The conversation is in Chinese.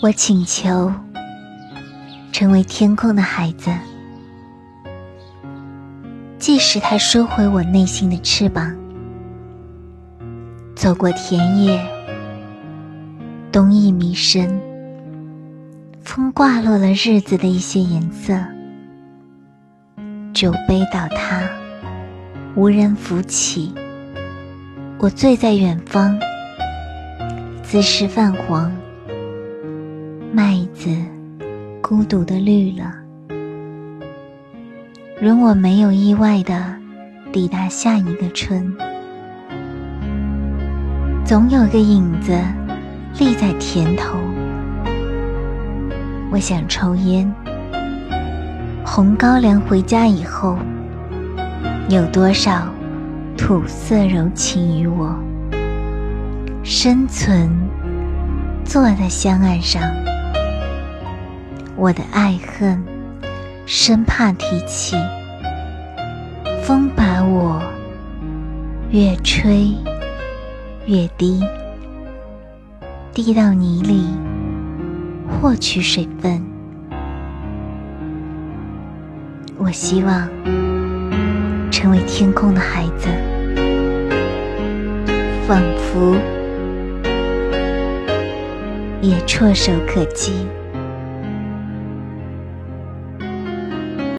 我请求成为天空的孩子，即使他收回我内心的翅膀，走过田野，冬意弥深，风挂落了日子的一些颜色，酒杯倒塌，无人扶起，我醉在远方。姿势泛黄，麦子孤独的绿了。容我没有意外的抵达下一个春，总有个影子立在田头。我想抽烟，红高粱回家以后，有多少土色柔情于我？生存，坐在香案上，我的爱恨，生怕提起。风把我越吹越低，滴到泥里，获取水分。我希望成为天空的孩子，仿佛。也唾手可及。